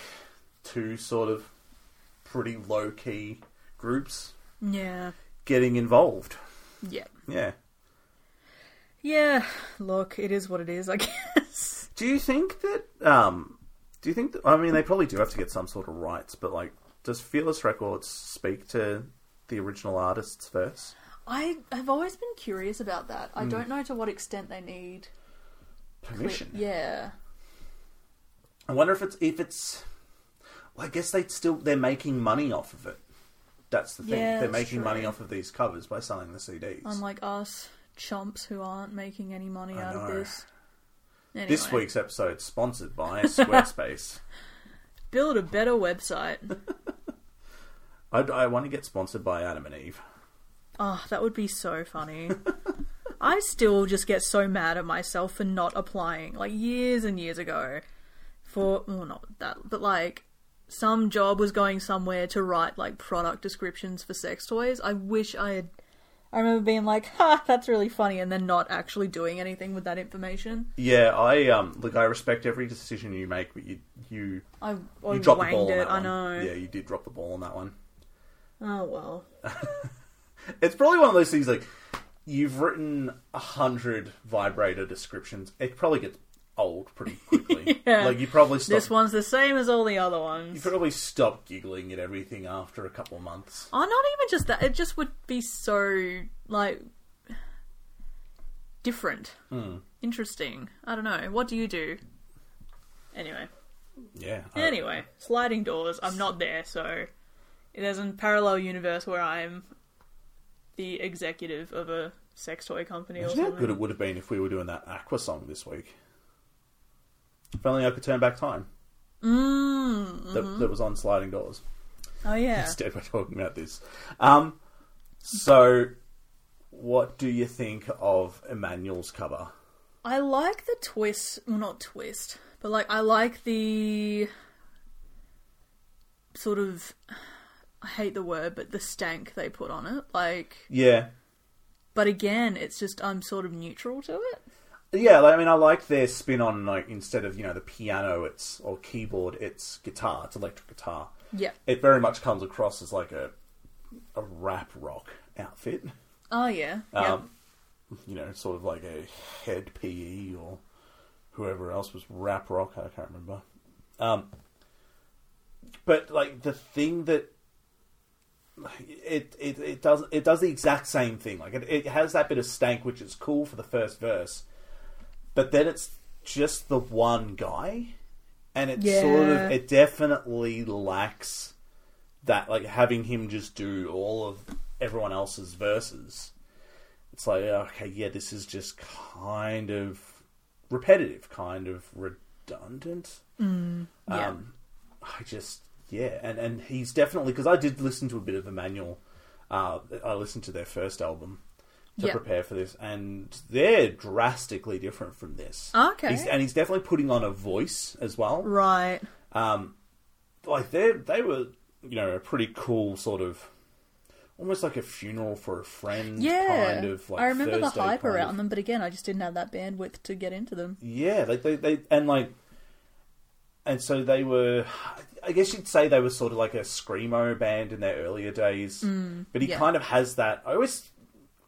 two sort of pretty low key groups Yeah. getting involved. Yeah. Yeah. Yeah. Look, it is what it is, I (laughs) guess. Do you think that? Um, do you think that? I mean, they probably do have to get some sort of rights, but like, does Fearless Records speak to the original artists first? I have always been curious about that. I hmm. don't know to what extent they need Permission. Yeah. I wonder if it's if it's. Well, I guess they still they're making money off of it. That's the thing. Yeah, they're that's making true. money off of these covers by selling the CDs. Unlike us chumps who aren't making any money I out of know. this. Anyway, This week's episode is sponsored by (laughs) Squarespace. build a better website. (laughs) I, I want to get sponsored by Adam and Eve. Oh, that would be so funny. I still just get so mad at myself for not applying, like years and years ago, for well, not that, but like some job was going somewhere to write like product descriptions for sex toys. I wish I had. I remember being like, "Ha, that's really funny," and then not actually doing anything with that information. Yeah, I um look. I respect every decision you make, but you you I, I you dropped the ball on it. that I one. know. Yeah, you did drop the ball on that one. Oh well. (laughs) It's probably one of those things like you've written a hundred vibrator descriptions. It probably gets old pretty quickly. (laughs) Yeah. Like you probably stop, This one's the same as all the other ones. you probably stop giggling at everything after a couple of months. Oh, not even just that. It just would be so like different, Hmm. interesting. I don't know. What do you do? Anyway, Yeah. I- anyway, sliding doors. I'm not there, so there's a parallel universe where I'm the executive of a sex toy company or Imagine how something. good it would have been if we were doing that Aqua song this week. If only I could turn back time. Mm, That, that was on sliding doors. oh yeah. (laughs) Instead, we're talking about this. Um, so, what do you think of Emanuel's cover? I like the twist. Well, not twist, but like I like the sort of. I hate the word, but the stank they put on it. Like, Yeah, but again, it's just I'm sort of neutral to it. yeah. Like, I mean, I like their spin on like instead of you know the piano, it's or keyboard, it's guitar. It's electric guitar. Yeah. It very much comes across as like a a rap rock outfit. Oh yeah. Um, You know, sort of like a Hed PE or whoever else was rap rock. I can't remember. Um, but like the thing that it it it does it does the exact same thing. Like it, it has that bit of stank, which is cool for the first verse, but then it's just the one guy, and it sort of it definitely lacks that like having him just do all of everyone else's verses. It's like okay, yeah, this is just kind of repetitive, kind of redundant. yeah. Um, I just yeah, and and he's definitely because I did listen to a bit of Emanuel. Uh, I listened to their first album to Yeah. prepare for this, and they're drastically different from this. Okay. he's, and he's definitely putting on a voice as well. right. Um, like they they were you know a pretty cool sort of. Almost like a funeral for a friend, Yeah. kind of. Like I remember the hype around of- them, but again, I just didn't have that bandwidth to get into them. Yeah, like they, they and like, and so they were. I guess you'd say they were sort of like a screamo band in their earlier days, but he Mm, yeah. kind of has that. I always,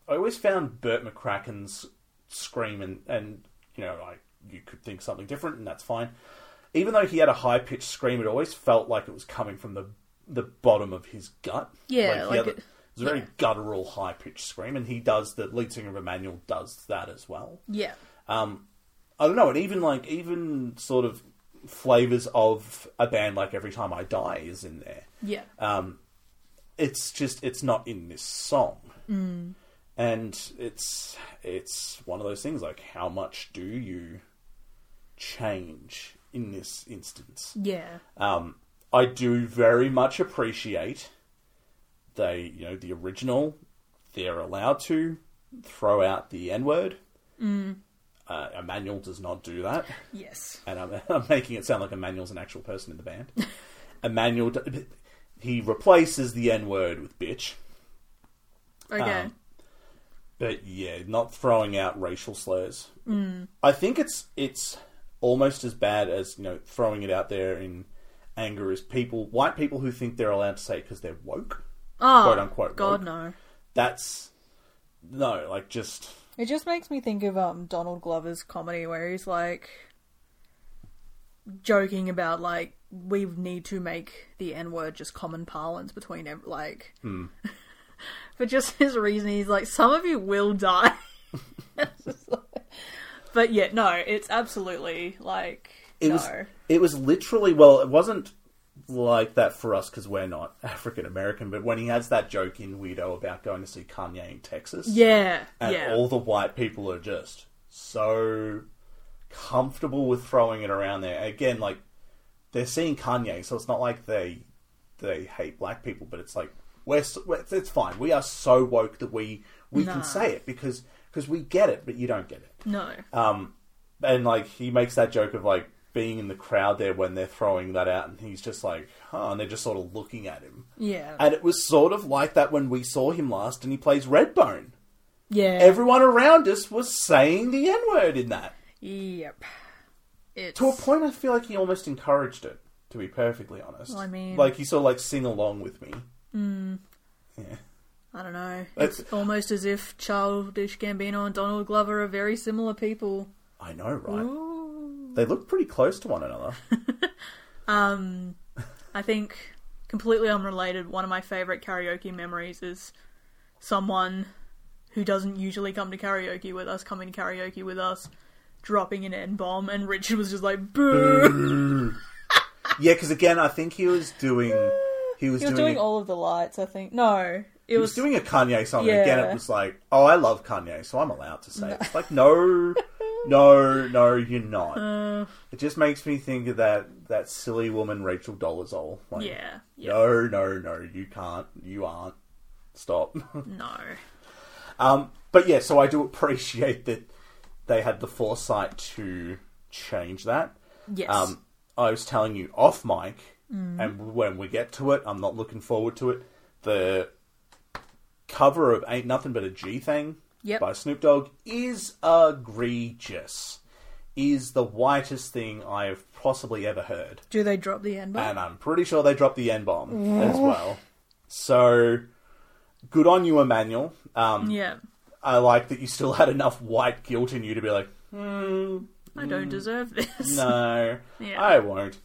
I always found Burt McCracken's scream and and you know like you could think something different and that's fine. Even though he had a high pitched scream, it always felt like it was coming from the the bottom of his gut. Yeah, like it- it was a very yeah. guttural, high pitched scream, and he does the lead singer of Emanuel does that as well. Yeah. Um, I don't know, and even like even sort of flavors of a band like Every Time I Die is in there. Yeah. Um, it's just it's not in this song, Mm. and it's it's one of those things like how much do you change in this instance? Yeah. Um, I do very much appreciate they, you know, the original. They're allowed to throw out the N word. Mm. Uh, Emanuel does not do that, (laughs) Yes. and I'm, (laughs) I'm making it sound like Emanuel's an actual person in the band. (laughs) Emanuel, he replaces the N word with bitch. Okay. Um, but yeah, not throwing out racial slurs. Mm. I think it's it's almost as bad as you know throwing it out there in anger as people, white people who think they're allowed to say it because they're woke, Oh, quote unquote. God, woke. no. That's no, like just It just makes me think of um, Donald Glover's comedy where he's like joking about like we need to make the N word just common parlance between like (laughs) for just his reason he's like some of you will die. (laughs) Like- but yeah, no, it's absolutely like it no. was it was literally well, it wasn't like that for us because we're not (laughs) African American. But when he has that joke in Weirdo about going to see Kanye in Texas, yeah, and yeah. all the white people are just so comfortable with throwing it around there. Again, like they're seeing Kanye, so it's not like they they hate black people, but it's like we're, it's fine. We are so woke that we we Nah. can say it because because we get it, but you don't get it. no. Um, and like he makes that joke of like being in the crowd there when they're throwing that out, and he's just like, huh, and they're just sort of looking at him. yeah. And it was sort of like that when we saw him last, and he plays Redbone. yeah. Everyone around us was saying the N word in that. yep. It's To a point, I feel like he almost encouraged it. To be perfectly honest, I mean- like he sort of like sing along with me. Hmm. Yeah, I don't know. It's- It's almost as if Childish Gambino and Donald Glover are very similar people. I know, right? They look pretty close to one another. (laughs) Um, I think completely unrelated. One of my favorite karaoke memories is someone who doesn't usually come to karaoke with us coming to karaoke with us, dropping an N bomb, and Richard was just like, "Boo!" yeah, because again, I think he was doing. He was, He was doing, doing all of the lights. I think no, it He was was doing a Kanye song, and again, it was like, "Oh, I love Kanye, so I'm allowed to say it." It's like, no, (laughs) no, no, you're not. Uh. it just makes me think of that that silly woman Rachel Dolezal. Like, yeah, yeah, no, no, no, you can't, you aren't. Stop. (laughs) no, um, but yeah, so I do appreciate that they had the foresight to change that. yes, Um, I was telling you off mic, Mm. and when we get to it, I'm not looking forward to it. The cover of "Ain't Nothing But a G Thing" Yep. by Snoop Dogg is egregious. Is the whitest thing I have possibly ever heard, do they drop the N bomb? and I'm pretty sure they dropped the N bomb as well. So, good on you, Emanuel. Um, yeah, I like that you still had enough white guilt in you to be like, hmm. I don't deserve this. No, (laughs) Yeah. I won't.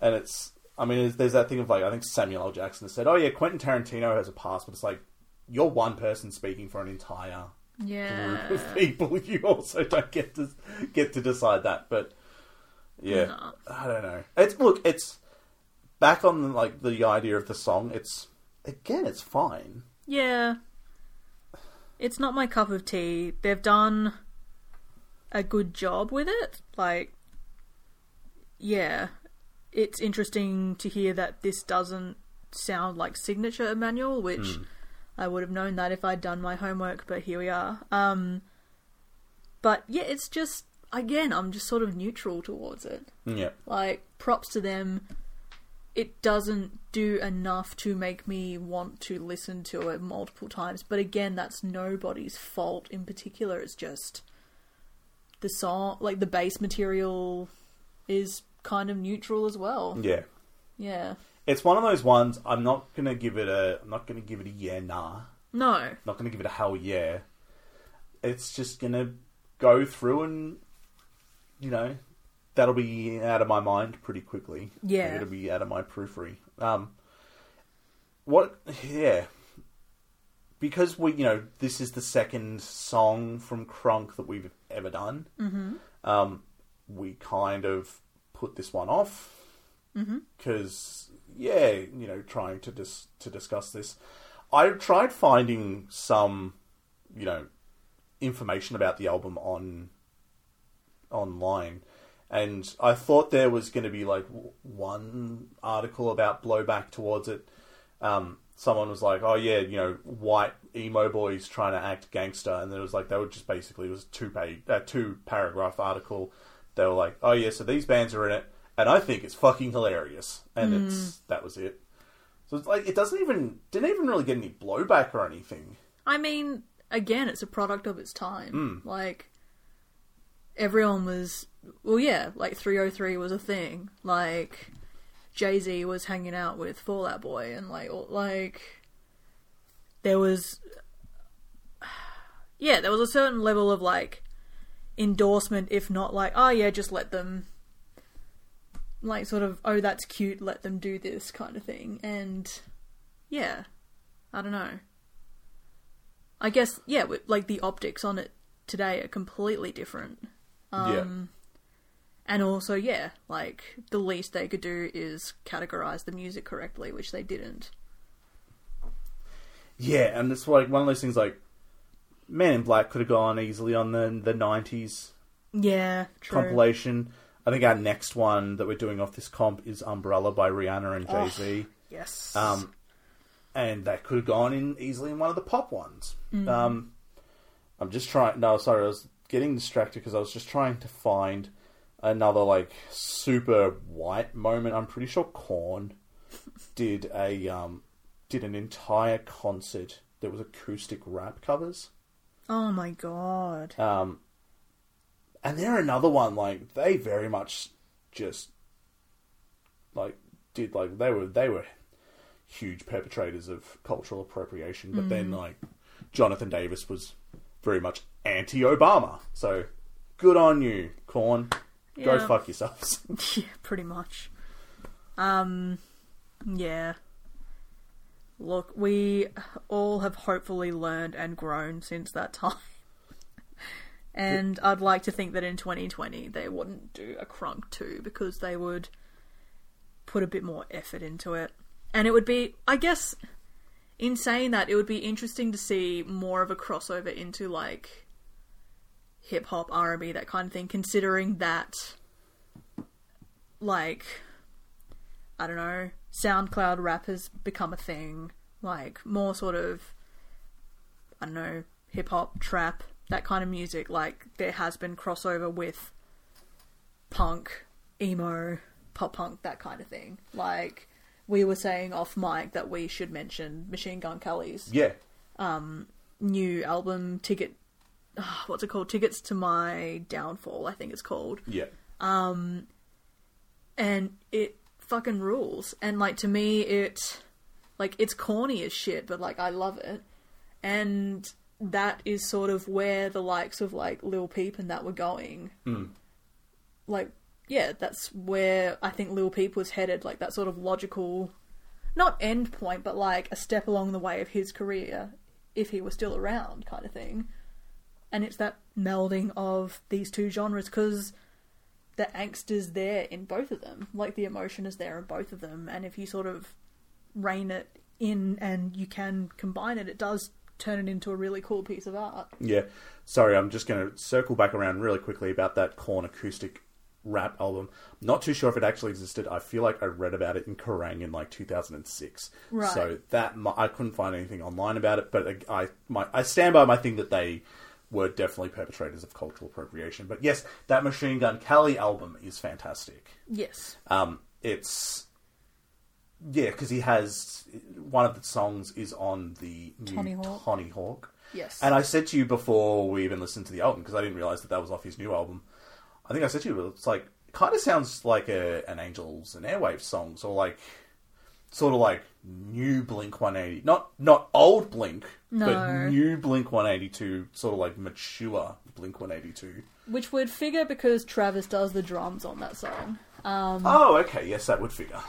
And it's, I mean, there's, there's that thing of like, I think Samuel L. Jackson has said, oh yeah, Quentin Tarantino has a pass, but it's like, you're one person speaking for an entire (laughs) yeah, group of people. You also don't get to get to decide that. But yeah, No. I don't know. It's look, it's back on like the idea of the song. It's again, it's fine. Yeah. It's not my cup of tea. They've done a good job with it. Like, yeah. It's interesting to hear that this doesn't sound like signature Emanuel, which hmm. I would have known that if I'd done my homework, but here we are. Um, but yeah, it's just, again, I'm just sort of neutral towards it. Yeah, Like, props to them. It doesn't do enough to make me want to listen to it multiple times. But again, that's nobody's fault in particular. It's just the song, like the base material is kind of neutral as well. yeah. Yeah. It's one of those ones. I'm not gonna give it a. I'm not gonna give it a yeah, nah. No. not going to give it a hell yeah. It's just going to go through and, you know, that'll be out of my mind pretty quickly. Yeah. It'll be out of my periphery. Um, what, yeah. Because we, you know, this is the second song from Crunk that we've ever done. Mm-hmm. Um, we kind of put this one off because, yeah, you know, trying to dis- to discuss this. I tried finding some, you know, information about the album on online, and I thought there was going to be like one article about blowback towards it. Um, someone was like, "Oh yeah, you know, white emo boys trying to act gangster," and it was like they were just basically it was two page, uh, two paragraph article. They were like, "Oh yeah, so these bands are in it, and I think it's fucking hilarious," and it's that was it. So it's like it doesn't even didn't even really get any blowback or anything. I mean, again, it's a product of its Hmm. time. Like everyone was, well, yeah, like 3OH!3 was a thing. Like Jay Z was hanging out with Fall Out Boy, and like, like there was, (sighs) yeah, there was a certain level of like endorsement, if not like, oh yeah, just let them. Like sort of, oh that's cute, let them do this kind of thing, and yeah, I don't know. I guess yeah, like the optics on it today are completely different. Um, And also, yeah, like the least they could do is categorize the music correctly, which they didn't. Yeah, and it's like one of those things like Man in Black could have gone easily on the the nineties Yeah, true. compilation. I think our next one that we're doing off this comp is Umbrella by Rihanna and Jay Z. Yes. Um, and that could have gone in easily in one of the pop ones. Um, I'm just trying. No, sorry, I was getting distracted because I was just trying to find another like super white moment. I'm pretty sure Korn (laughs) did a um, did an entire concert that was acoustic rap covers. oh my god. Um, and they're another one like they very much just like did like they were they were huge perpetrators of cultural appropriation, but then like Jonathan Davis was very much anti-Obama. So good on you, Korn. Go fuck yourselves. (laughs) yeah, pretty much. Um, yeah. Look, we all have hopefully learned and grown since that time. And I'd like to think that in 2020 they wouldn't do a Crunk 2 because they would put a bit more effort into it. And it would be, I guess, in saying that, it would be interesting to see more of a crossover into like hip hop, R&B, that kind of thing, considering that like I don't know, SoundCloud rap has become a thing. Like more sort of I don't know, hip hop, trap, that kind of music. Like there has been crossover with punk, emo, pop punk, that kind of thing. Like we were saying off mic that we should mention Machine Gun Kelly's yeah, new album ticket what's it called? Tickets to My Downfall, I think it's called yeah, Um, and it fucking rules. And like to me, it like it's corny as shit, but like I love it. And that is sort of where the likes of like Lil Peep and that were going. Hmm. Like, yeah, that's where I think Lil Peep was headed. Like that sort of logical, not end point, but like a step along the way of his career, if he was still around, kind of thing. And it's that melding of these two genres because the angst is there in both of them. Like the emotion is there in both of them, and if you sort of rein it in and you can combine it, it does turn it into a really cool piece of art. yeah. Sorry, I'm just going to circle back around really quickly about that Korn acoustic rap album. Not too sure if it actually existed. I feel like I read about it in Kerrang in like 2006. Right. So that I couldn't find anything online about it, but I my, I stand by my thing that they were definitely perpetrators of cultural appropriation. But yes, that Machine Gun Kelly album is fantastic. Yes. Um, it's yeah, because he has one of the songs is on the new Tony Hawk. Tony Hawk. Yes. And I said to you before we even listened to the album because I didn't realize that that was off his new album. I think I said to you, it's like it kind of sounds like a, an Angels and Airwaves song, or like sort of like new Blink One Eighty, not not old Blink, No. but new Blink One Eighty Two, sort of like mature Blink One Eighty Two. Which would figure because Travis does the drums on that song. Um, Oh, okay, yes, that would figure.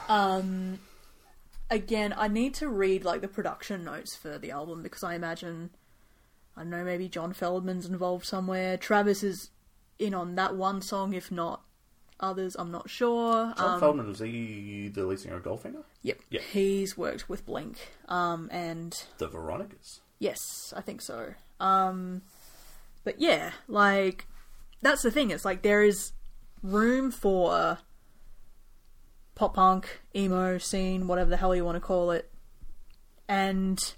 Again, I need to read like the production notes for the album because I imagine I don't know, maybe John Feldmann's involved somewhere. Travis is in on that one song, if not others. I'm not sure. John Um, Feldmann was he the lead singer of Goldfinger? Yep. Yeah. He's worked with Blink. Um, and The Veronicas. yes, I think so. Um, but yeah, like, that's the thing. It's like there is room for pop punk, emo scene, whatever the hell you want to call it, and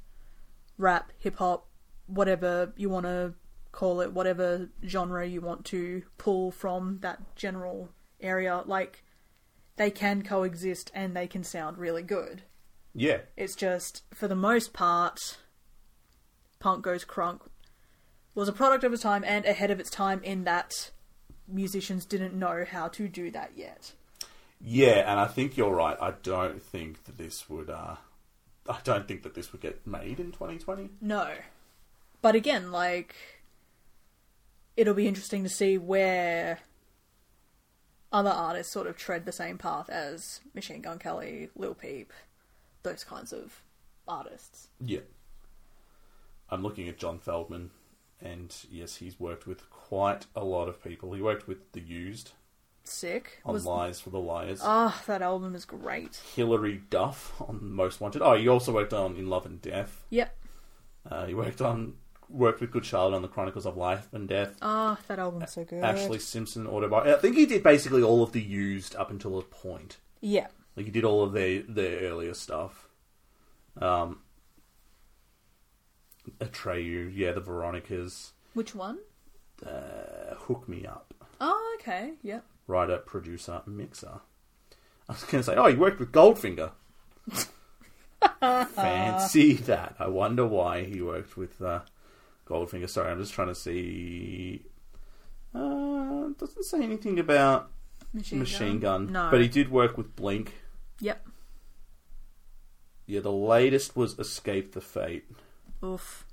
rap, hip hop, whatever you want to call it, whatever genre you want to pull from that general area. Like, they can coexist and they can sound really good. Yeah, It's just, for the most part, punk goes crunk was a product of its time and ahead of its time in that musicians didn't know how to do that yet. Yeah, and I think you're right. I don't think that this would. Uh, I don't think that this would get made in 2020. No. But again, like it'll be interesting to see where other artists sort of tread the same path as Machine Gun Kelly, Lil Peep, those kinds of artists. Yeah. I'm looking at John Feldmann, and yes, he's worked with quite a lot of people. He worked with The Used Sick. on Was Lies for the Liars. Ah, that album is great. Hilary Duff on Most Wanted. Oh, you also worked on In Love and Death. Yep. Uh, he worked on worked with Good Charlotte on the Chronicles of Life and Death. Ah, that album's so good. Ashlee Simpson autobiography. I think he did basically all of the used up until a point. Yeah. Like he did all of their their earlier stuff. Um, Atreyu, yeah, the Veronicas, Which one? uh, Hook Me Up, Oh, okay. Yep. Writer, producer, mixer. I was going to say, oh, he worked with Goldfinger. (laughs) Fancy that. I wonder why he worked with uh, Goldfinger. Sorry, I'm just trying to see. Uh, doesn't say anything about Machine, Machine Gun, No. but he did work with Blink. Yep. Yeah, the latest was Escape the Fate. Oof.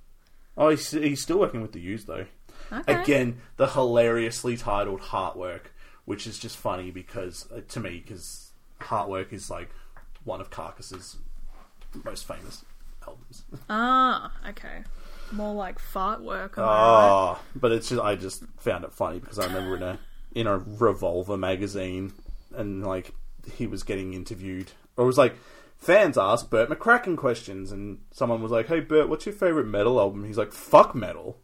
Oh, he's, he's still working with the Used though. Okay. Again, the hilariously titled Heartwork, which is just funny because uh, to me, because Heartwork is like one of Carcass's most famous albums. (laughs) Ah, okay. More like fartwork. right? Ah, but it's just I just found it funny because I remember in a in a Revolver magazine, and like he was getting interviewed, or it was like fans asked Burt McCracken questions, and someone was like, "Hey Burt, what's your favorite metal album?" He's like, "Fuck metal,"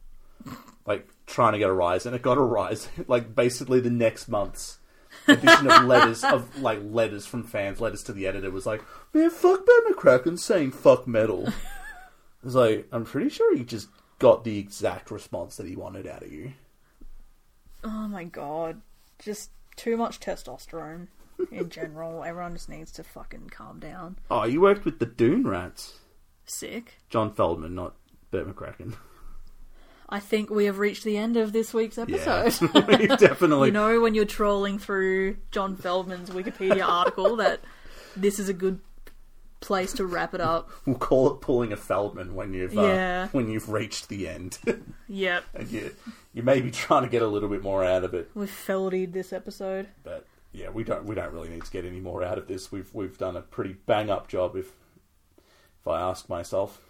like trying to get a rise, and it got a rise. (laughs) like basically the next month's edition of letters of like letters from fans, letters to the editor was like, "Man, fuck Burt McCracken saying fuck metal." (laughs) I was like, I'm pretty sure he just got the exact response that he wanted out of you. Oh my god. Just too much testosterone in general. (laughs) Everyone just needs to fucking calm down. Oh, you worked with the Dune Rats. Sick. John Feldmann, not Burt McCracken. I think we have reached the end of this week's Yeah, episode. (laughs) definitely. you know, when you're trolling through John Feldmann's Wikipedia article, that this is a good place to wrap it up. (laughs) We'll call it pulling a Feldmann when you've uh, Yeah. when you've reached the end, (laughs) Yep. and you you may be trying to get a little bit more out of it. We've Feldied this episode. But yeah, we don't we don't really need to get any more out of this. We've we've done a pretty bang up job, if if I ask myself.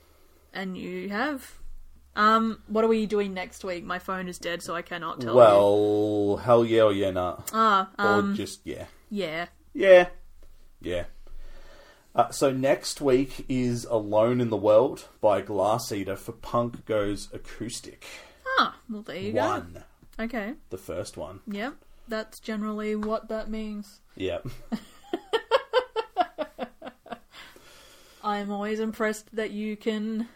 And you have. Um, what are we doing next week? My phone is dead, so I cannot tell you. Well, hell yeah or yeah nah, Ah, um, or just yeah. yeah. Yeah. Yeah. Uh, so next week is Alone in the World by Glasseater for Punk Goes Acoustic. Ah, well, there you One. go. Okay. The first one. Yep. That's generally what that means. Yep. (laughs) (laughs) I'm always impressed that you can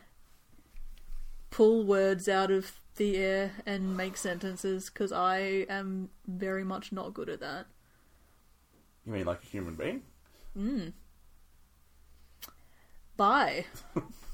pull words out of the air and make sentences because I am very much not good at that. You mean like a human being? Mm. Bye. (laughs)